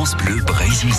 Bleu Brésil.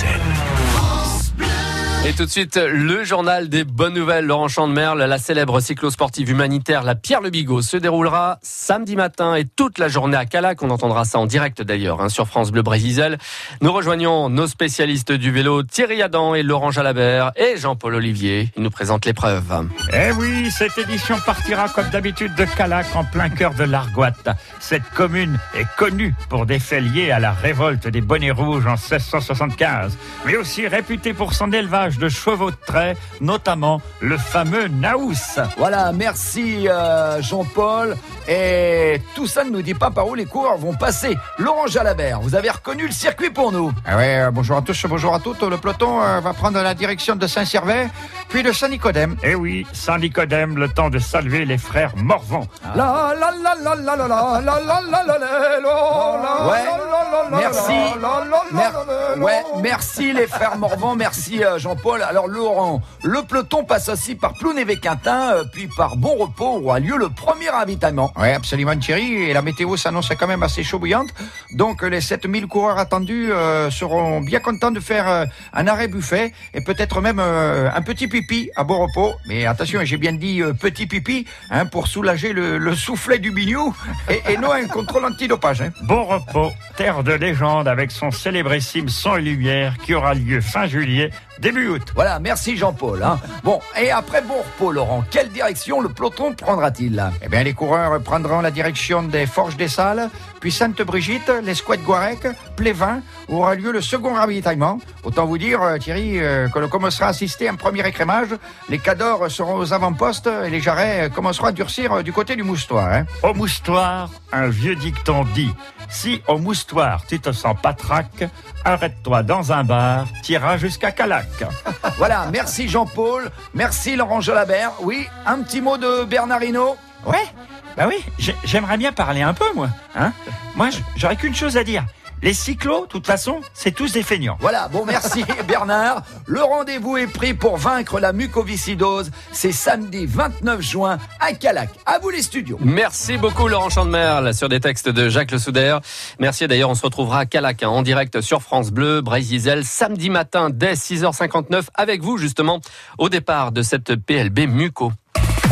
Et tout de suite, le journal des bonnes nouvelles. Laurent Chandemerle, la célèbre cyclosportive humanitaire, la Pierre Le Bigot, se déroulera samedi matin et toute la journée à Calac. On entendra ça en direct d'ailleurs hein, sur France Bleu Brésil. Nous rejoignons nos spécialistes du vélo, Thierry Adam et Laurent Jalabert et Jean-Paul Olivier. Ils nous présentent l'épreuve. Eh oui, cette édition partira comme d'habitude de Calac en plein cœur de l'Argoate. Cette commune est connue pour des faits liés à la révolte des bonnets rouges en 1675, mais aussi réputée pour son élevage de chevaux de trait, notamment le fameux Naous. Voilà, merci euh, Jean-Paul. Et tout ça ne nous dit pas par où les coureurs vont passer. Laurent Jalabert, vous avez reconnu le circuit pour nous. Ah ouais, euh, bonjour à tous, bonjour à toutes. Le peloton euh, va prendre la direction de Saint-Servais, puis de Saint-Nicodème. Eh oui, Saint-Nicodème, le temps de saluer les frères Morvan. La la la la la la la la la la la la Ouais, merci. Mer- ouais, merci les frères Morvan, merci euh, Jean-Paul. Alors Laurent, le peloton passe aussi par Plounévé-Quintin, euh, puis par Bon Repos où a lieu le premier ravitaillement. Ouais, absolument Thierry. Et la météo s'annonce quand même assez chaud bouillante. Donc les 7000 coureurs attendus euh, seront bien contents de faire euh, un arrêt buffet et peut-être même euh, un petit pipi à bon repos. Mais attention, j'ai bien dit euh, petit pipi hein, pour soulager le, le soufflet du bignou et, et non un contrôle antidopage. Hein. Bon repos, terre de légende avec son célébrissime et Lumière qui aura lieu fin juillet, début août. Voilà, merci Jean-Paul. hein. Bon, et après Bon Repos, Laurent, quelle direction le peloton prendra-t-il? Eh bien, les coureurs prendront la direction des Forges des Salles, puis Sainte-Brigitte, les Squats Guarec, Plévin, où aura lieu le second ravitaillement. Autant vous dire, euh, Thierry, euh, que l'on commencera à assister à un premier écrémage. Les cadors seront aux avant-postes et les jarrets euh, commenceront à durcir du côté du moustoir. hein. Au moustoir, un vieux dicton dit Si au moustoir tu te sens patraque, arrête-toi dans un bar, t'iras jusqu'à Calac. Voilà, merci Jean-Paul, merci Laurent Jalabert. Oui, un petit mot de Bernardino Ouais, bah oui, j'ai- j'aimerais bien parler un peu, moi. Hein moi, j'aurais qu'une chose à dire. Les cyclos, de toute façon, c'est tous des feignants. Voilà, bon merci Bernard. Le rendez-vous est pris pour vaincre la mucoviscidose. C'est samedi 29 juin à Calac. À vous les studios. Merci beaucoup Laurent Chandemerle sur des textes de Jacques Le Souder. Merci d'ailleurs, on se retrouvera à Calac hein, en direct sur France Bleu, Brésil, samedi matin dès 6h59 avec vous justement au départ de cette PLB Muco.